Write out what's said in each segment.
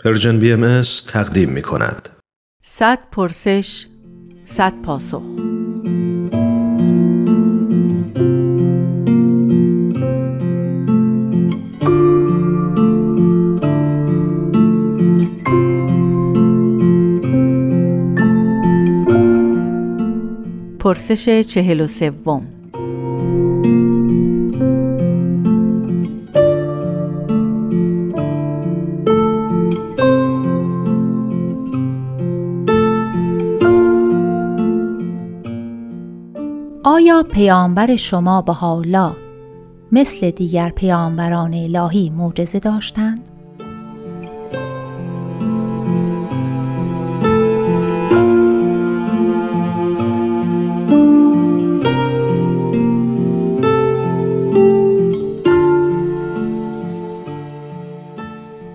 پرژن بی ام تقدیم می کند. صد پرسش صد پاسخ پرسش چهل و سوم آیا پیامبر شما به حالا مثل دیگر پیامبران الهی معجزه داشتند؟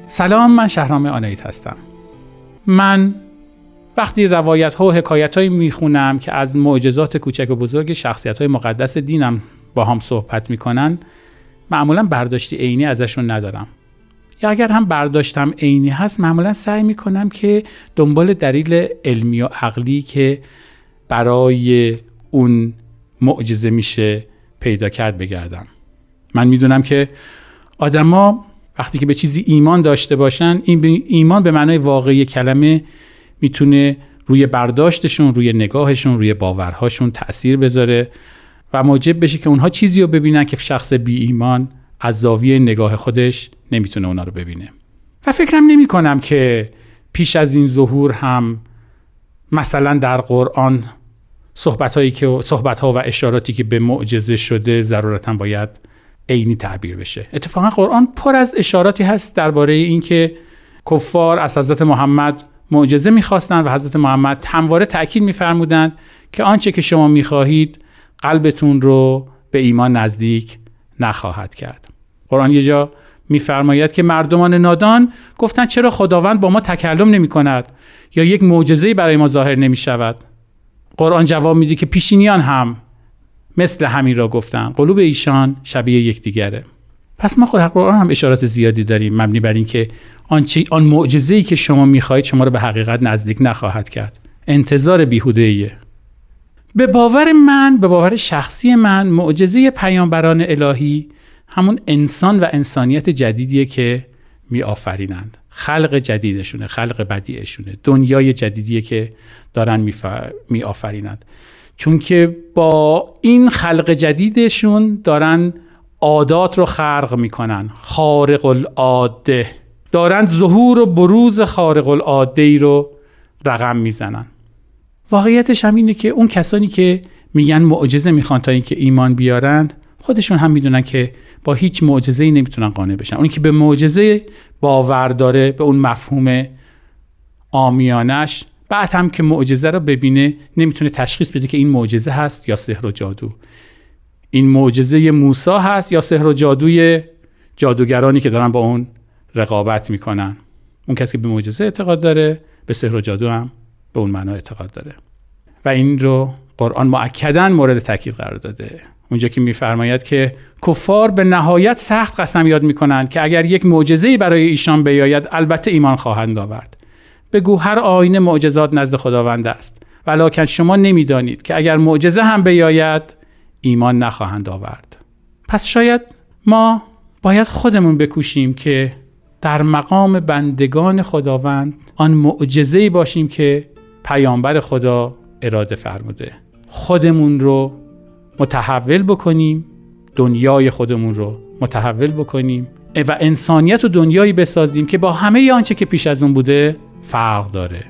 سلام من شهرام آنایت هستم من وقتی روایت ها و حکایت هایی می‌خونم که از معجزات کوچک و بزرگ شخصیت های مقدس دینم با هم صحبت می‌کنن معمولا برداشتی عینی ازشون ندارم. یا اگر هم برداشتم عینی هست معمولا سعی می‌کنم که دنبال دلیل علمی و عقلی که برای اون معجزه میشه پیدا کرد بگردم. من می‌دونم که آدما وقتی که به چیزی ایمان داشته باشن این ایمان به معنای واقعی کلمه می‌تونه روی برداشتشون روی نگاهشون روی باورهاشون تاثیر بذاره و موجب بشه که اونها چیزی رو ببینن که شخص بی ایمان از زاویه نگاه خودش نمی‌تونه اونا رو ببینه. و فکرم نمی کنم که پیش از این ظهور هم مثلا در قرآن صحبت هایی که صحبت ها و اشاراتی که به معجزه شده ضرورتا باید عینی تعبیر بشه. اتفاقا قرآن پر از اشاراتی هست درباره اینکه کفار از حضرت محمد معجزه می‌خواستند و حضرت محمد همواره تاکید میفرمودند که آنچه که شما می‌خواهید قلبتون رو به ایمان نزدیک نخواهد کرد. قرآن یه جا میفرماید که مردمان نادان گفتند چرا خداوند با ما تکلم نمی کند یا یک معجزه برای ما ظاهر نمی شود قرآن جواب میده که پیشینیان هم مثل همین را گفتن قلوب ایشان شبیه یکدیگره. پس ما خود قرآن هم اشارات زیادی داریم مبنی بر اینکه آن آن معجزه‌ای که شما می‌خواهید شما رو به حقیقت نزدیک نخواهد کرد. انتظار بیهوده ایه. به باور من به باور شخصی من معجزه پیامبران الهی همون انسان و انسانیت جدیدیه که می آفرینند خلق جدیدشونه خلق بدیعشونه. دنیای جدیدیه که دارن می آفرینند چون که با این خلق جدیدشون دارن عادات رو خرق می‌کنن. خارق العاده دارند ظهور و بروز خارق العاده ای رو رقم می‌زنن. واقعیتش هم اینه که اون کسانی که میگن معجزه می‌خوان تا اینکه ایمان بیارن خودشون هم می‌دونن که با هیچ معجزه ای نمی‌تونن قانع بشن. اون که به معجزه باور داره به اون مفهوم آمیانش بعد هم که معجزه رو ببینه نمی‌تونه تشخیص بده که این معجزه هست یا سحر و جادو. این معجزه موسی هست یا سحر و جادوی جادوگرانی که دارن با اون رقابت می‌کنن؟ اون کسی که به معجزه اعتقاد داره به سحر و جادو هم به اون معنا اعتقاد داره. و این رو قرآن معکدا مورد تاکید قرار داده. اونجا که میفرماید که کفار به نهایت سخت قسم یاد می‌کنند که اگر یک معجزه‌ای برای ایشان بیاید البته ایمان خواهند آورد. بگو هر آینه معجزات نزد خداوند است. ولکن شما نمی‌دانید که اگر معجزه هم بیاید ایمان نخواهند آورد. پس شاید ما باید خودمون بکوشیم که در مقام بندگان خداوند آن معجزه‌ای باشیم که پیامبر خدا اراده فرموده. خودمون رو متحول بکنیم دنیای خودمون رو متحول بکنیم و انسانیت و دنیایی بسازیم که با همه آنچه که پیش از اون بوده فرق داره.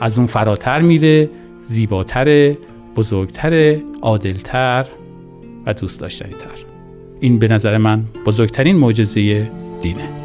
از اون فراتر میره زیباتر بزرگتر عادلتر. و دوست داشتنی تر. این به نظر من بزرگترین معجزه دینه.